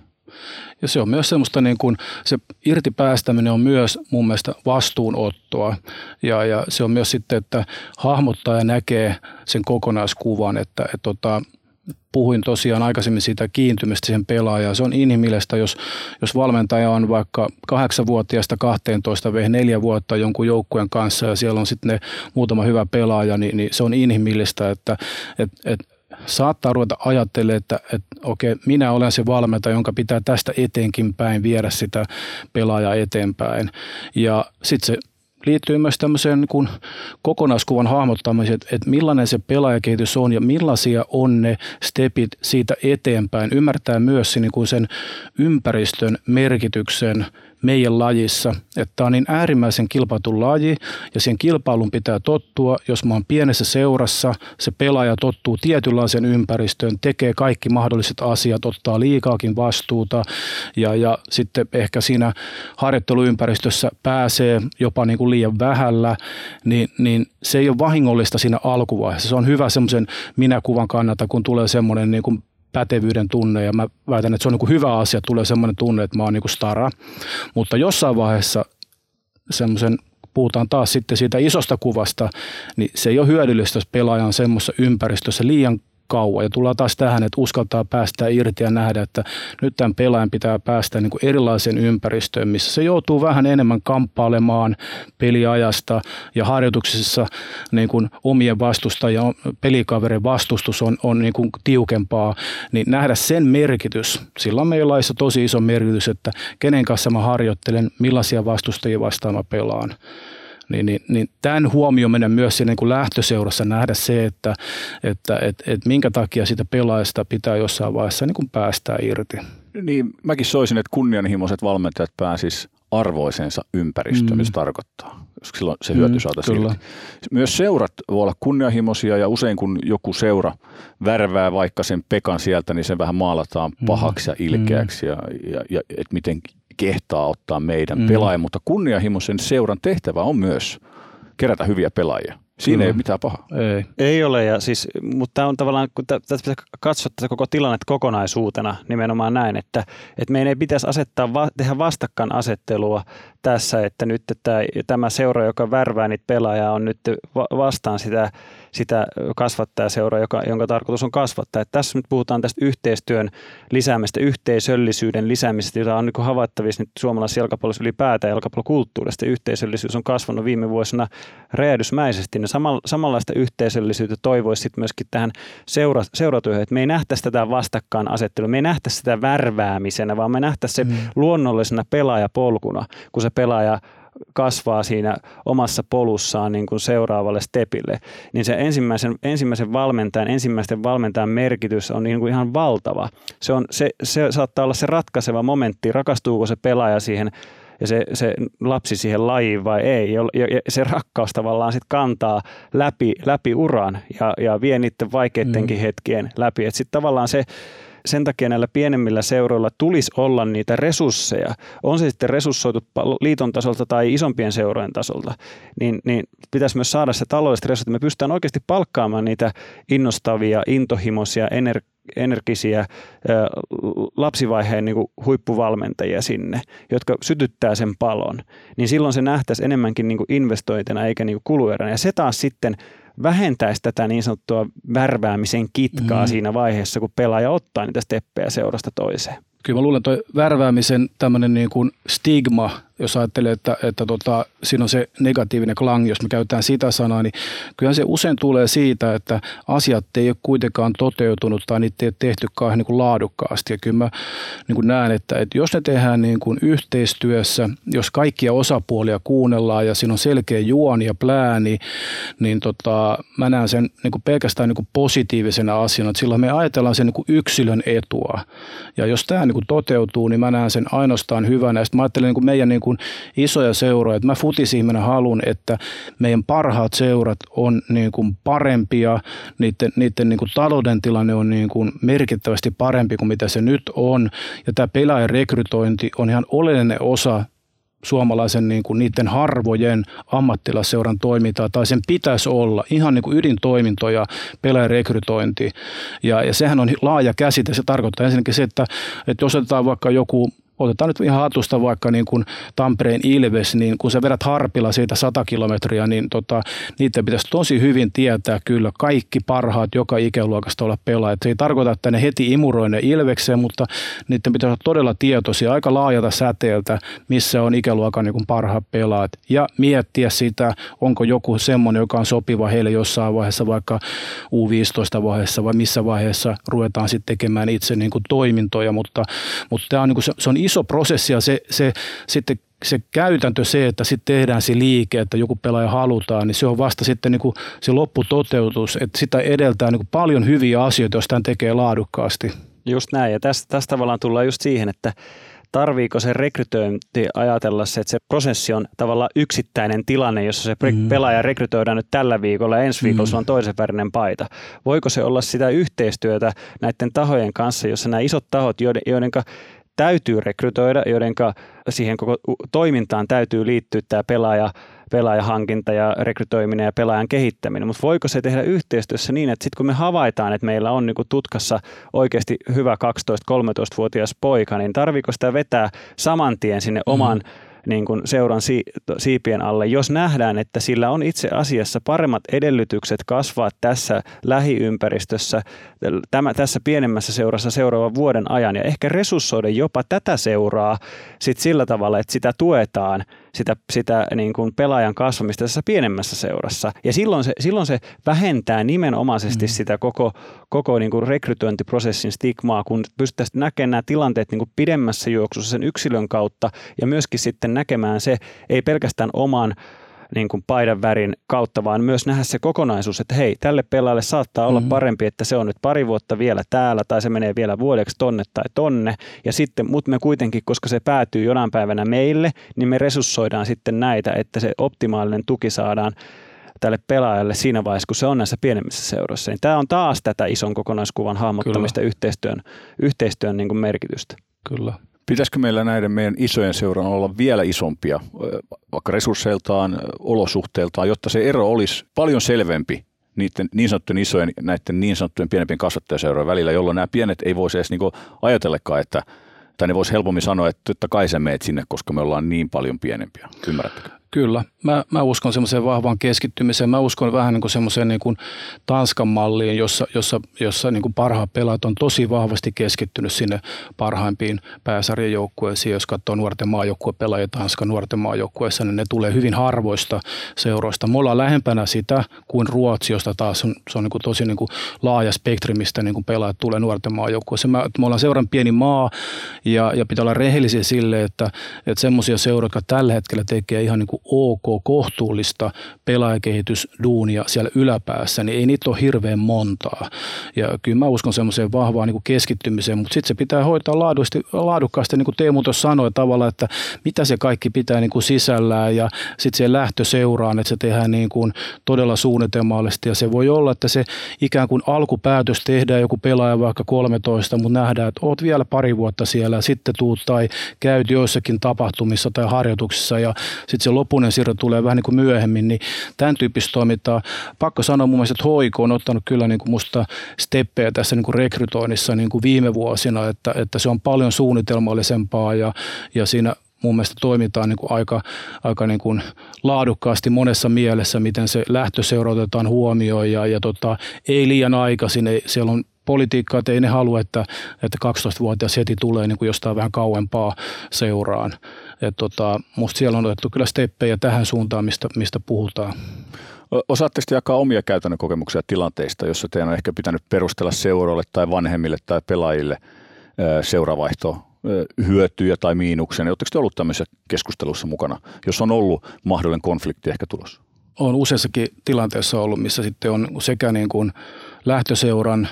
Ja se on myös semmoista, niin kuin, se irtipäästäminen on myös mun mielestä vastuunottoa. Ja, ja se on myös sitten, että hahmottaa ja näkee sen kokonaiskuvan, että, että tota, puhuin tosiaan aikaisemmin siitä kiintymistä siihen pelaajaan. Se on inhimillistä, jos, jos valmentaja on vaikka 8-vuotiaasta 12 v 4 vuotta jonkun joukkueen kanssa ja siellä on sitten ne muutama hyvä pelaaja, niin, niin se on inhimillistä, että et, et saattaa ruveta ajattelemaan, että, että okei, minä olen se valmentaja, jonka pitää tästä eteenkin päin viedä sitä pelaajaa eteenpäin. Ja sitten se liittyy myös tämmöiseen niin kuin kokonaiskuvan hahmottamiseen, että, että millainen se pelaajakehitys on ja millaisia on ne stepit siitä eteenpäin. Ymmärtää myös niin kuin sen ympäristön merkityksen meidän lajissa. Että tämä on niin äärimmäisen kilpailtu laji ja sen kilpailun pitää tottua. Jos mä oon pienessä seurassa, se pelaaja tottuu tietynlaisen ympäristöön, tekee kaikki mahdolliset asiat, ottaa liikaakin vastuuta ja, ja sitten ehkä siinä harjoitteluympäristössä pääsee jopa niin kuin liian vähällä, niin, niin se ei ole vahingollista siinä alkuvaiheessa. Se on hyvä semmoisen minäkuvan kannalta, kun tulee semmoinen niin kuin pätevyyden tunne ja mä väitän, että se on niin hyvä asia, että tulee semmoinen tunne, että mä oon niin stara. Mutta jossain vaiheessa semmoisen puhutaan taas sitten siitä isosta kuvasta, niin se ei ole hyödyllistä, jos pelaaja on semmoisessa ympäristössä liian kauan. Ja tullaan taas tähän, että uskaltaa päästä irti ja nähdä, että nyt tämän pelaajan pitää päästä niin kuin erilaiseen ympäristöön, missä se joutuu vähän enemmän kamppailemaan peliajasta. Ja harjoituksissa niin kuin omien vastustajien, pelikaverin vastustus on, on niin kuin tiukempaa, niin nähdä sen merkitys, sillä on meillä tosi iso merkitys, että kenen kanssa mä harjoittelen, millaisia vastustajia vastaan mä pelaan niin, niin, niin tämän huomioiminen myös siinä niin lähtöseurassa nähdä se, että, että et, et minkä takia sitä pelaajasta pitää jossain vaiheessa niin kuin päästää irti. Niin, mäkin soisin, että kunnianhimoiset valmentajat pääsis arvoisensa ympäristöön, mm. mitä tarkoittaa, silloin se hyöty mm, saataisiin irti. Myös seurat voi olla kunnianhimoisia ja usein kun joku seura värvää vaikka sen Pekan sieltä, niin sen vähän maalataan mm. pahaksi ja ilkeäksi mm. ja, ja, ja että miten kehtaa ottaa meidän mm. pelaajia, mutta kunnianhimoisen seuran tehtävä on myös kerätä hyviä pelaajia. Siinä Kyllä. ei ole mitään pahaa. Ei. ei ole, ja siis, mutta tämä on tavallaan, kun tässä pitää katsoa tätä koko tilannetta kokonaisuutena nimenomaan näin, että, että meidän ei pitäisi asettaa, tehdä vastakkainasettelua tässä, että nyt että tämä seura, joka värvää niitä pelaajia, on nyt vastaan sitä sitä kasvattajaseuraa, joka, jonka tarkoitus on kasvattaa. Että tässä nyt puhutaan tästä yhteistyön lisäämistä, yhteisöllisyyden lisäämisestä, jota on niin havaittavissa nyt suomalaisessa jalkapallossa ylipäätään jalkapallokulttuurista. Yhteisöllisyys on kasvanut viime vuosina räjähdysmäisesti. Niin samanlaista yhteisöllisyyttä toivoisi sitten myöskin tähän seura, seuratyöhön, että me ei nähtäisi tätä vastakkaan asettelua, me ei nähtäisi sitä värväämisenä, vaan me nähtäisi se mm. luonnollisena pelaajapolkuna, kun se pelaaja kasvaa siinä omassa polussaan niin kuin seuraavalle stepille, niin se ensimmäisen, ensimmäisen valmentajan, ensimmäisten valmentajan merkitys on niin kuin ihan valtava. Se, on, se, se saattaa olla se ratkaiseva momentti, rakastuuko se pelaaja siihen ja se, se lapsi siihen lajiin vai ei. Ja, ja se rakkaus tavallaan sitten kantaa läpi, läpi uran ja, ja vie niiden vaikeittenkin mm. hetkien läpi. Sitten tavallaan se, sen takia näillä pienemmillä seuroilla tulisi olla niitä resursseja, on se sitten resurssoitu liiton tasolta tai isompien seurojen tasolta, niin, niin pitäisi myös saada se taloudelliset resurssit, me pystytään oikeasti palkkaamaan niitä innostavia, intohimoisia, ener- energisiä lapsivaiheen niin huippuvalmentajia sinne, jotka sytyttää sen palon, niin silloin se nähtäisi enemmänkin niin investointina eikä niin kulueränä. Ja se taas sitten vähentäisi tätä niin sanottua värväämisen kitkaa mm. siinä vaiheessa, kun pelaaja ottaa niitä steppejä seurasta toiseen? Kyllä mä luulen, että värväämisen tämmöinen niin kuin stigma jos ajattelee, että, että tota, siinä on se negatiivinen klangi, jos me käytetään sitä sanaa, niin kyllä se usein tulee siitä, että asiat ei ole kuitenkaan toteutunut tai niitä ei ole tehty kauhean niin kuin laadukkaasti. Ja kyllä mä niin kuin näen, että, että jos ne tehdään niin kuin yhteistyössä, jos kaikkia osapuolia kuunnellaan ja siinä on selkeä juoni ja plääni, niin tota, mä näen sen niin kuin pelkästään niin kuin positiivisena asiana, että silloin me ajatellaan sen niin kuin yksilön etua. Ja jos tämä niin kuin toteutuu, niin mä näen sen ainoastaan hyvänä. Ja sitten mä ajattelen niin kuin meidän niin kuin isoja seuroja. Mä futisihminen haluan, että meidän parhaat seurat on niin kuin parempia, niiden, niiden niin kuin talouden tilanne on niin kuin merkittävästi parempi kuin mitä se nyt on. Ja tämä pelaajan rekrytointi on ihan oleellinen osa suomalaisen niin kuin niiden harvojen ammattilasseuran toimintaa, tai sen pitäisi olla ihan niin kuin ydintoiminto ja pelaajarekrytointi. Ja, ja sehän on laaja käsite. Se tarkoittaa ensinnäkin se, että, että jos otetaan vaikka joku otetaan nyt ihan hatusta vaikka niin kuin Tampereen Ilves, niin kun sä vedät harpilla siitä 100 kilometriä, niin tota, niitä pitäisi tosi hyvin tietää kyllä kaikki parhaat joka ikäluokasta olla pelaajat. Se ei tarkoita, että ne heti imuroi ne Ilvekseen, mutta niiden pitäisi olla todella tietoisia, aika laajalta säteeltä, missä on ikäluokan niin parhaat pelaajat. Ja miettiä sitä, onko joku semmoinen, joka on sopiva heille jossain vaiheessa, vaikka U15 vaiheessa vai missä vaiheessa ruvetaan sitten tekemään itse niin kuin toimintoja, mutta, mutta tämä on, niin kuin, se, se on iso prosessi ja se, se sitten se käytäntö, se, että sitten tehdään se liike, että joku pelaaja halutaan, niin se on vasta sitten niin kuin se lopputoteutus, että sitä edeltää niin kuin paljon hyviä asioita, jos tämän tekee laadukkaasti. Just näin, ja tästä, tästä tavallaan tullaan just siihen, että tarviiko se rekrytointi ajatella se, että se prosessi on tavallaan yksittäinen tilanne, jossa se mm. pelaaja rekrytoidaan nyt tällä viikolla ja ensi viikolla mm. on toisen värinen paita. Voiko se olla sitä yhteistyötä näiden tahojen kanssa, jossa nämä isot tahot, joiden, joiden täytyy rekrytoida, joiden siihen koko toimintaan täytyy liittyä tämä pelaaja, pelaajahankinta ja rekrytoiminen ja pelaajan kehittäminen. Mutta voiko se tehdä yhteistyössä niin, että sitten kun me havaitaan, että meillä on niinku tutkassa oikeasti hyvä 12-13-vuotias poika, niin tarviiko sitä vetää saman tien sinne oman mm niin kuin seuran si- siipien alle, jos nähdään, että sillä on itse asiassa paremmat edellytykset kasvaa tässä lähiympäristössä, tämä, tässä pienemmässä seurassa seuraavan vuoden ajan ja ehkä resurssoida jopa tätä seuraa sit sillä tavalla, että sitä tuetaan – sitä, sitä niin kuin pelaajan kasvamista tässä pienemmässä seurassa. Ja silloin se, silloin se vähentää nimenomaisesti mm. sitä koko, koko niin kuin rekrytointiprosessin stigmaa, kun pystyttäisiin näkemään nämä tilanteet niin kuin pidemmässä juoksussa sen yksilön kautta ja myöskin sitten näkemään se ei pelkästään oman niin kuin paidan värin kautta, vaan myös nähdä se kokonaisuus, että hei, tälle pelaajalle saattaa olla mm-hmm. parempi, että se on nyt pari vuotta vielä täällä tai se menee vielä vuodeksi tonne tai tonne. Ja sitten, mutta me kuitenkin, koska se päätyy jonain päivänä meille, niin me resurssoidaan sitten näitä, että se optimaalinen tuki saadaan tälle pelaajalle siinä vaiheessa, kun se on näissä pienemmissä seuroissa. Niin tämä on taas tätä ison kokonaiskuvan hahmottamista Kyllä. yhteistyön, yhteistyön niin kuin merkitystä. Kyllä. Pitäisikö meillä näiden meidän isojen seuran olla vielä isompia, vaikka resursseiltaan, olosuhteiltaan, jotta se ero olisi paljon selvempi niiden niin sanottujen isojen näiden niin sanottujen pienempien kasvattajaseurojen välillä, jolloin nämä pienet ei voisi edes niinku ajatellekaan, että tai ne voisi helpommin sanoa, että totta kai sä meet sinne, koska me ollaan niin paljon pienempiä. Ymmärrättekö? Kyllä, mä, mä uskon semmoiseen vahvaan keskittymiseen. Mä uskon vähän niin kuin semmoiseen niin kuin Tanskan malliin, jossa, jossa, jossa niin kuin parhaat pelaat on tosi vahvasti keskittynyt sinne parhaimpiin pääsarjajoukkueisiin. Jos katsoo nuorten maajoukkuepelaajia Tanskan nuorten maajoukkueessa, niin ne tulee hyvin harvoista seuroista. Me ollaan lähempänä sitä kuin Ruotsi, josta taas on, se on niin kuin tosi niin kuin laaja spektri, mistä niin kuin pelaajat tulee nuorten maajoukkueessa. Me, me ollaan seuran pieni maa ja, ja pitää olla rehellisiä sille, että, että semmoisia seuroja, jotka tällä hetkellä tekee ihan niin kuin ok, kohtuullista pelaajakehitysduunia siellä yläpäässä, niin ei niitä ole hirveän montaa. Ja kyllä mä uskon semmoiseen vahvaan niin kuin keskittymiseen, mutta sitten se pitää hoitaa laadusti, laadukkaasti, niin kuin Teemu tuossa sanoi tavallaan, että mitä se kaikki pitää niin kuin sisällään ja sitten se lähtö seuraan, että se tehdään niin kuin todella suunnitelmallisesti ja se voi olla, että se ikään kuin alkupäätös tehdään joku pelaaja vaikka 13, mutta nähdään, että oot vielä pari vuotta siellä sitten tuut tai käyt joissakin tapahtumissa tai harjoituksissa ja sitten se loppu lopunen siirto tulee vähän niin kuin myöhemmin, niin tämän tyyppistä toimintaa. Pakko sanoa mun mielestä, että Hoiko on ottanut kyllä niin kuin musta steppejä tässä niin kuin rekrytoinnissa niin kuin viime vuosina, että, että se on paljon suunnitelmallisempaa ja, ja siinä mun mielestä toimitaan niin kuin aika, aika niin kuin laadukkaasti monessa mielessä, miten se lähtöseura otetaan huomioon ja, ja tota, ei liian aikaisin. Ei, siellä on politiikkaa, että ei ne halua, että, että 12-vuotias heti tulee niin kuin jostain vähän kauempaa seuraan. Et tota, musta siellä on otettu kyllä steppejä tähän suuntaan, mistä, mistä puhutaan. Osaatteko jakaa omia käytännön kokemuksia tilanteista, jossa teidän on ehkä pitänyt perustella seuroille tai vanhemmille tai pelaajille seuravaihto hyötyjä tai miinuksia. Oletteko te ollut tämmöisessä keskustelussa mukana, jos on ollut mahdollinen konflikti ehkä tulossa? On useassakin tilanteessa ollut, missä sitten on sekä niin kuin lähtöseuran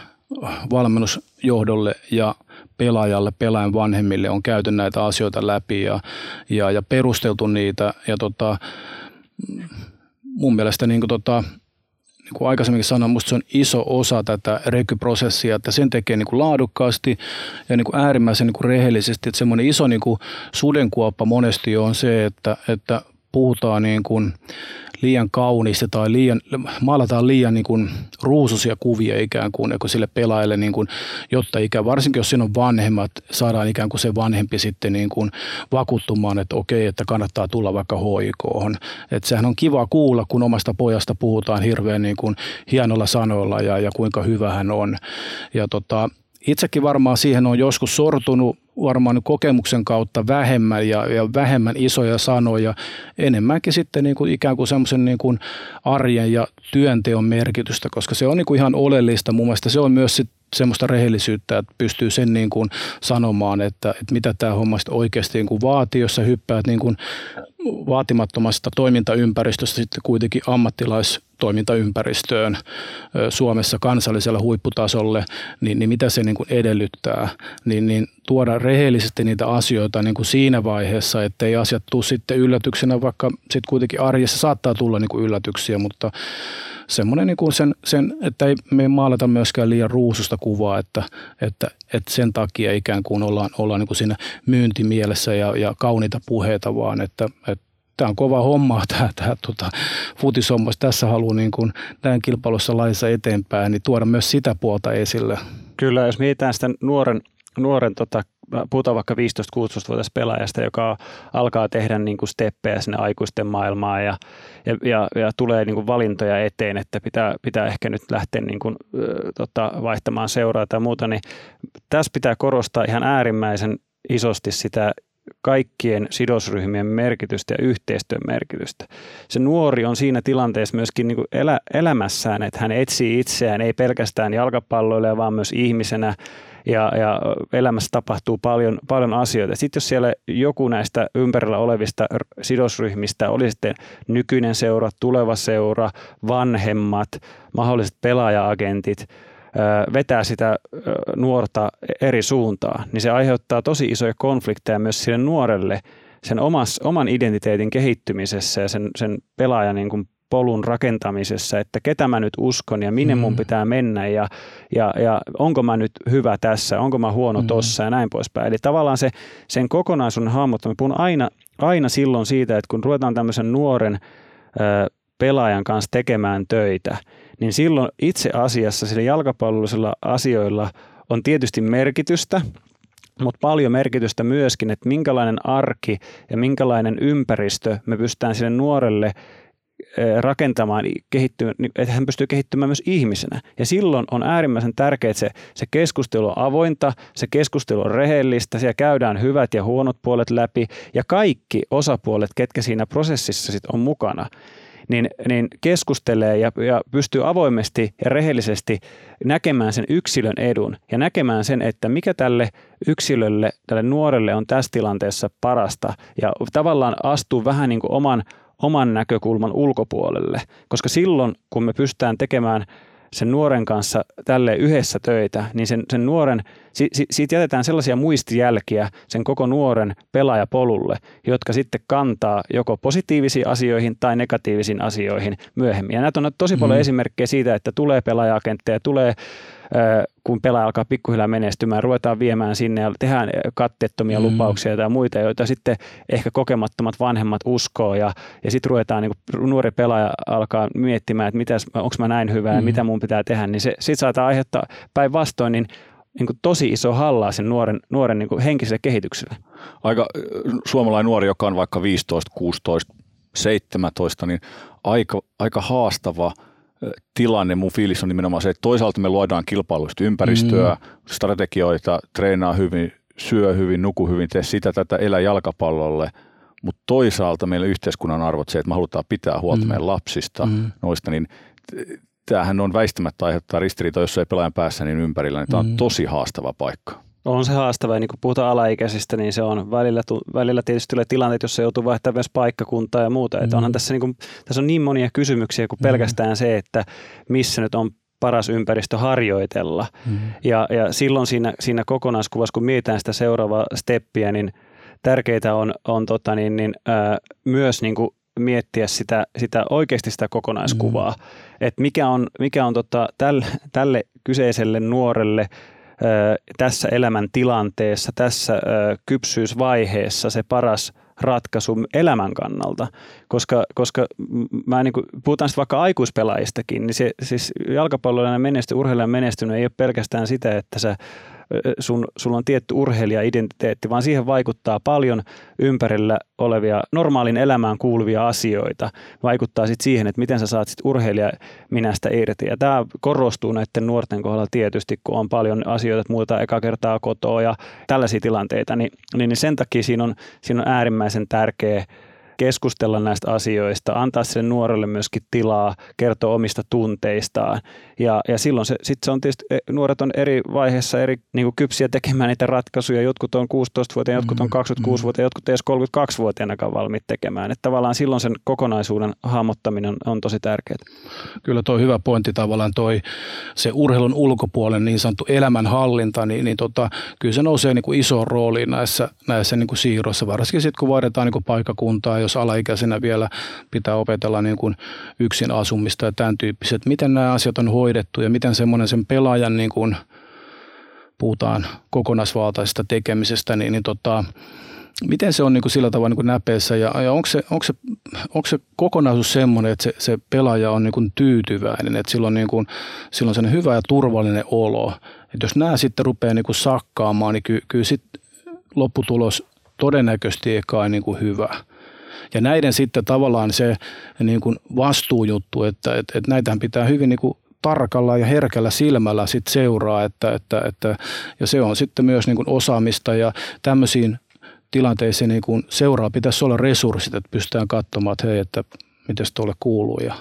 valmennusjohdolle ja pelaajalle, pelaajan vanhemmille on käyty näitä asioita läpi ja, ja, ja perusteltu niitä. Ja tota, mun mielestä niin kuin tota, niin kuin aikaisemminkin sanoin, minusta se on iso osa tätä rekyprosessia, että sen tekee niin kuin laadukkaasti ja niin kuin äärimmäisen niin kuin rehellisesti. Että semmoinen iso niin kuin sudenkuoppa monesti on se, että, että puhutaan niin kuin liian kauniista tai liian, maalataan liian niin kuin ruususia kuvia ikään kuin, sille pelaajalle, niin kuin, jotta ikään, varsinkin jos siinä on vanhemmat, saadaan ikään kuin se vanhempi sitten niin kuin vakuuttumaan, että okei, että kannattaa tulla vaikka hoikoon. Että sehän on kiva kuulla, kun omasta pojasta puhutaan hirveän niin kuin hienolla sanoilla ja, ja kuinka hyvä hän on. Ja tota, itsekin varmaan siihen on joskus sortunut varmaan kokemuksen kautta vähemmän ja, ja vähemmän isoja sanoja, enemmänkin sitten niin kuin ikään kuin semmoisen niin arjen ja työnteon merkitystä, koska se on niin kuin ihan oleellista. Mun mielestä se on myös sit semmoista rehellisyyttä, että pystyy sen niin kuin sanomaan, että, että mitä tämä homma oikeasti niin kuin vaatii, jos sä hyppäät niin kuin vaatimattomasta toimintaympäristöstä sitten kuitenkin ammattilaistoimintaympäristöön Suomessa kansallisella huipputasolle, niin, niin mitä se niin kuin edellyttää, niin, niin tuoda rehellisesti niitä asioita niin kuin siinä vaiheessa, ettei asiat tule sitten yllätyksenä, vaikka sitten kuitenkin arjessa saattaa tulla niin kuin yllätyksiä, mutta semmoinen niin kuin sen, sen, että ei me maalata myöskään liian ruususta kuvaa, että, että, että sen takia ikään kuin ollaan, ollaan niin kuin siinä myyntimielessä ja, ja kauniita puheita, vaan että, että tämä on kova homma, tämä, tämä tota, futishomma. Tässä haluaa niin kuin tämän kilpailussa laissa eteenpäin, niin tuoda myös sitä puolta esille. Kyllä, jos mietitään sitä nuoren, nuoren tota, puhutaan vaikka 15-16-vuotias pelaajasta, joka alkaa tehdä niin kuin steppejä sinne aikuisten maailmaan ja, ja, ja, ja tulee niin kuin valintoja eteen, että pitää, pitää ehkä nyt lähteä niin kuin, tota, vaihtamaan seuraa tai muuta, niin tässä pitää korostaa ihan äärimmäisen isosti sitä kaikkien sidosryhmien merkitystä ja yhteistyön merkitystä. Se nuori on siinä tilanteessa myöskin niin kuin elä, elämässään, että hän etsii itseään ei pelkästään jalkapalloille, vaan myös ihmisenä ja, ja elämässä tapahtuu paljon, paljon asioita. Sitten jos siellä joku näistä ympärillä olevista sidosryhmistä, oli sitten nykyinen seura, tuleva seura, vanhemmat, mahdolliset pelaaja-agentit, vetää sitä nuorta eri suuntaan, niin se aiheuttaa tosi isoja konflikteja myös sille nuorelle sen omas, oman identiteetin kehittymisessä ja sen, sen pelaajan niin kuin polun rakentamisessa, että ketä mä nyt uskon ja minne mun mm. pitää mennä ja, ja, ja onko mä nyt hyvä tässä, onko mä huono mm. tossa ja näin poispäin. Eli tavallaan se, sen kokonaisuuden hahmottaminen, puhun aina, aina silloin siitä, että kun ruvetaan tämmöisen nuoren ö, pelaajan kanssa tekemään töitä, niin silloin itse asiassa sillä jalkapallollisilla asioilla on tietysti merkitystä, mutta paljon merkitystä myöskin, että minkälainen arki ja minkälainen ympäristö me pystytään sille nuorelle rakentamaan, niin että hän pystyy kehittymään myös ihmisenä. Ja silloin on äärimmäisen tärkeää, että se, se keskustelu on avointa, se keskustelu on rehellistä, siellä käydään hyvät ja huonot puolet läpi ja kaikki osapuolet, ketkä siinä prosessissa sit on mukana, niin, niin keskustelee ja, ja pystyy avoimesti ja rehellisesti näkemään sen yksilön edun ja näkemään sen, että mikä tälle yksilölle, tälle nuorelle on tässä tilanteessa parasta. Ja tavallaan astuu vähän niin kuin oman oman näkökulman ulkopuolelle, koska silloin kun me pystytään tekemään sen nuoren kanssa tälle yhdessä töitä, niin sen, sen nuoren, si, si, siitä jätetään sellaisia muistijälkiä sen koko nuoren pelaajapolulle, jotka sitten kantaa joko positiivisiin asioihin tai negatiivisiin asioihin myöhemmin. Ja näitä on tosi paljon mm. esimerkkejä siitä, että tulee pelaajakentteja, tulee kun pelaaja alkaa pikkuhiljaa menestymään, ruvetaan viemään sinne ja tehdään katteettomia mm. lupauksia tai muita, joita sitten ehkä kokemattomat vanhemmat uskoo ja, ja sitten ruvetaan, niin nuori pelaaja alkaa miettimään, että onko mä näin hyvää mm. ja mitä mun pitää tehdä, niin se sitten saattaa aiheuttaa päinvastoin, niin niin kuin tosi iso hallaa sen nuoren, nuoren niin kuin henkiselle kehitykselle. Aika suomalainen nuori, joka on vaikka 15, 16, 17, niin aika, aika haastava tilanne. Mun fiilis on nimenomaan se, että toisaalta me luodaan kilpailuista ympäristöä, mm. strategioita, treenaa hyvin, syö hyvin, nuku hyvin, tee sitä tätä, elä jalkapallolle – mutta toisaalta meillä yhteiskunnan arvot se, että me halutaan pitää huolta mm. meidän lapsista, mm. noista, niin tämähän on väistämättä aiheuttaa ristiriita, jos ei pelaajan päässä niin ympärillä, niin tämä on mm. tosi haastava paikka. On se haastava, ja niin kun puhutaan alaikäisistä, niin se on välillä, välillä tietysti tulee tilanteet, jossa joutuu vaihtamaan myös paikkakuntaa ja muuta. Mm. Että onhan tässä, niin kuin, tässä on niin monia kysymyksiä kuin mm. pelkästään se, että missä nyt on paras ympäristö harjoitella. Mm. Ja, ja silloin siinä, siinä kokonaiskuvassa, kun mietitään sitä seuraavaa steppiä, niin tärkeää on, on tota niin, niin, ää, myös niin kuin miettiä sitä, sitä oikeasti sitä kokonaiskuvaa, mm. että mikä on, mikä on tota, tälle, tälle kyseiselle nuorelle tässä elämän tilanteessa, tässä kypsyysvaiheessa se paras ratkaisu elämän kannalta, koska, koska mä niin kuin, puhutaan sitten vaikka aikuispelaajistakin, niin se, siis jalkapalloilijan menesty, urheilijan menestynyt ei ole pelkästään sitä, että sä sun, sulla on tietty urheilija-identiteetti, vaan siihen vaikuttaa paljon ympärillä olevia normaalin elämään kuuluvia asioita. Vaikuttaa sitten siihen, että miten sä saat sit urheilija minästä irti. Ja tämä korostuu näiden nuorten kohdalla tietysti, kun on paljon asioita, että muuta eka kertaa kotoa ja tällaisia tilanteita, niin, niin, niin sen takia siinä on, siinä on äärimmäisen tärkeä keskustella näistä asioista, antaa sille nuorelle myöskin tilaa, kertoa omista tunteistaan. Ja, ja silloin se, sit se on tietysti, e, nuoret on eri vaiheessa eri niin kuin kypsiä tekemään niitä ratkaisuja. Jotkut on 16-vuotiaana, jotkut on 26-vuotiaana, mm. jotkut edes 32-vuotiaana valmiit tekemään. Että tavallaan silloin sen kokonaisuuden hahmottaminen on tosi tärkeää. Kyllä tuo hyvä pointti tavallaan toi se urheilun ulkopuolen niin sanottu elämänhallinta, niin, niin tota, kyllä se nousee niin kuin isoon rooliin näissä, näissä niin kuin siirroissa, varsinkin sitten kun vaihdetaan niin kuin paikkakuntaa, jos alaikäisenä vielä pitää opetella niin kuin yksin asumista ja tämän tyyppiset. Miten nämä asiat on hoidettu ja miten semmoinen sen pelaajan, niin kuin puhutaan kokonaisvaltaisesta tekemisestä, niin, niin tota, miten se on niin kuin sillä tavalla niin kuin näpeessä ja, ja onko, se, onko, se, onko se kokonaisuus semmoinen, että se, se pelaaja on niin kuin tyytyväinen, että sillä on, niin kuin, sillä on sellainen hyvä ja turvallinen olo. Että jos nämä sitten rupeaa niin kuin sakkaamaan, niin kyllä, kyllä sitten lopputulos todennäköisesti ei kai niin kuin hyvä. Ja näiden sitten tavallaan se niin kuin vastuujuttu, että, että, että näitähän pitää hyvin niin kuin tarkalla ja herkällä silmällä sit seuraa, että, että, että, ja se on sitten myös niin kuin osaamista ja tämmöisiin tilanteisiin niin kuin seuraa pitäisi olla resurssit, että pystytään katsomaan, että hei, että miten se tuolle kuuluu ja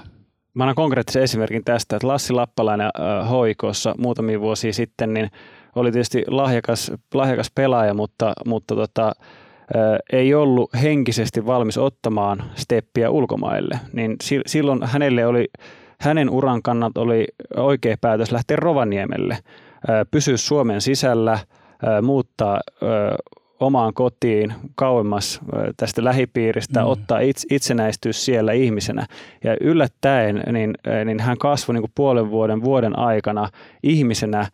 Mä annan konkreettisen esimerkin tästä, että Lassi Lappalainen hoikossa muutamia vuosia sitten, niin oli tietysti lahjakas, lahjakas pelaaja, mutta, mutta tota, ei ollut henkisesti valmis ottamaan steppiä ulkomaille, niin silloin hänelle oli, hänen uran kannat oli oikea päätös lähteä Rovaniemelle, pysyä Suomen sisällä, muuttaa omaan kotiin kauemmas tästä lähipiiristä, mm. ottaa itse, itsenäistyä siellä ihmisenä. Ja yllättäen niin, niin hän kasvoi niin kuin puolen vuoden, vuoden aikana ihmisenä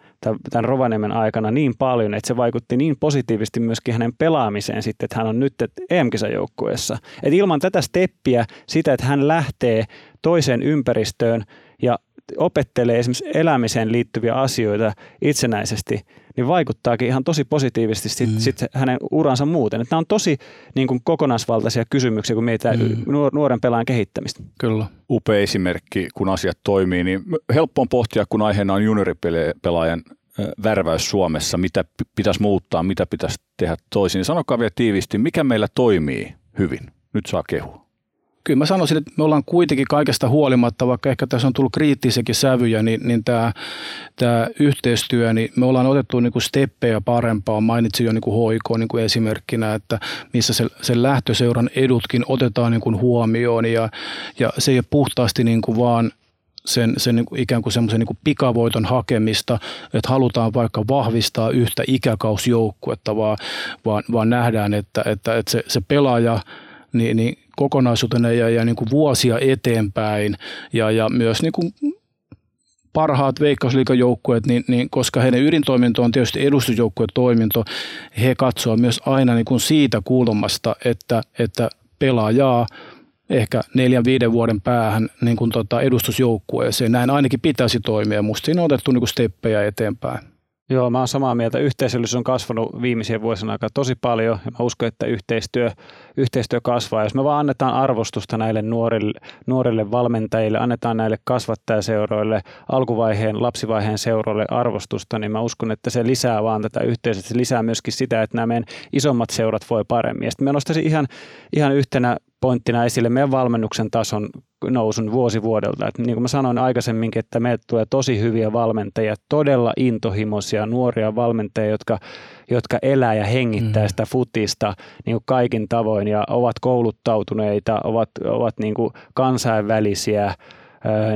tämän Rovaniemen aikana niin paljon, että se vaikutti niin positiivisesti myöskin hänen pelaamiseen sitten, että hän on nyt EM-kisajoukkueessa. Et ilman tätä steppiä, sitä, että hän lähtee toiseen ympäristöön ja opettelee esimerkiksi elämiseen liittyviä asioita itsenäisesti, niin vaikuttaakin ihan tosi positiivisesti sit, mm. sit hänen uransa muuten. Että nämä on tosi niin kuin kokonaisvaltaisia kysymyksiä, kun mietitään mm. nuoren pelaajan kehittämistä. Kyllä. Upea esimerkki, kun asiat toimii, niin helppo on pohtia, kun aiheena on junioripelaajan värväys Suomessa, mitä pitäisi muuttaa, mitä pitäisi tehdä toisin. Sanokaa vielä tiiviisti, mikä meillä toimii hyvin. Nyt saa kehua kyllä mä sanoisin, että me ollaan kuitenkin kaikesta huolimatta, vaikka ehkä tässä on tullut kriittisiäkin sävyjä, niin, niin tämä, tämä yhteistyö, niin me ollaan otettu niin kuin steppejä parempaa. Mainitsin jo niin kuin hoikoa niin kuin esimerkkinä, että missä se, sen lähtöseuran edutkin otetaan niin kuin huomioon ja, ja se ei ole puhtaasti niin kuin vaan sen, sen niin kuin ikään kuin semmoisen niin kuin pikavoiton hakemista, että halutaan vaikka vahvistaa yhtä ikäkausjoukkuetta, vaan, vaan, vaan nähdään, että, että, että se, se pelaaja – niin, niin kokonaisuutena ja, ja niin kuin vuosia eteenpäin ja, ja myös niin kuin parhaat veikkausliikajoukkueet, niin, niin, koska heidän ydintoiminto on tietysti edustusjoukkueen toiminto, he katsovat myös aina niin kuin siitä kulmasta, että, että pelaajaa ehkä neljän, viiden vuoden päähän niin kuin tota edustusjoukkueeseen. Näin ainakin pitäisi toimia. Musta siinä on otettu niin kuin steppejä eteenpäin. Joo, mä oon samaa mieltä. Yhteisöllisyys on kasvanut viimeisien vuosien aikana tosi paljon ja mä uskon, että yhteistyö, yhteistyö kasvaa. Jos me vaan annetaan arvostusta näille nuorille, nuorille valmentajille, annetaan näille kasvattajaseuroille, alkuvaiheen, lapsivaiheen seuroille arvostusta, niin mä uskon, että se lisää vaan tätä yhteisöä. Se lisää myöskin sitä, että nämä meidän isommat seurat voi paremmin. Ja sitten mä nostaisin ihan, ihan yhtenä pointtina esille meidän valmennuksen tason nousun vuosi vuodelta. Et niin kuin mä sanoin aikaisemminkin, että meiltä tulee tosi hyviä valmentajia, todella intohimoisia nuoria valmentajia, jotka, jotka elää ja hengittää mm. sitä futista niin kuin kaikin tavoin ja ovat kouluttautuneita, ovat, ovat niin kuin kansainvälisiä,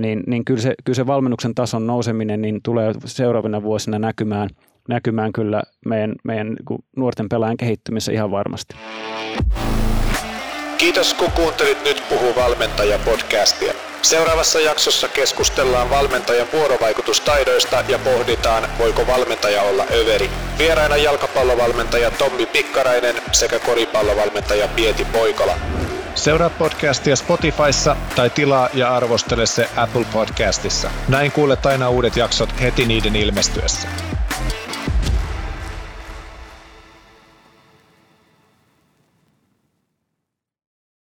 niin, niin kyllä, se, kyllä se valmennuksen tason nouseminen niin tulee seuraavina vuosina näkymään, näkymään kyllä meidän, meidän niin nuorten pelaajan kehittymisessä ihan varmasti. Kiitos kun kuuntelit Nyt puhuu valmentaja podcastia. Seuraavassa jaksossa keskustellaan valmentajan vuorovaikutustaidoista ja pohditaan, voiko valmentaja olla överi. Vieraina jalkapallovalmentaja Tommi Pikkarainen sekä koripallovalmentaja Pieti Poikola. Seuraa podcastia Spotifyssa tai tilaa ja arvostele se Apple Podcastissa. Näin kuulet aina uudet jaksot heti niiden ilmestyessä.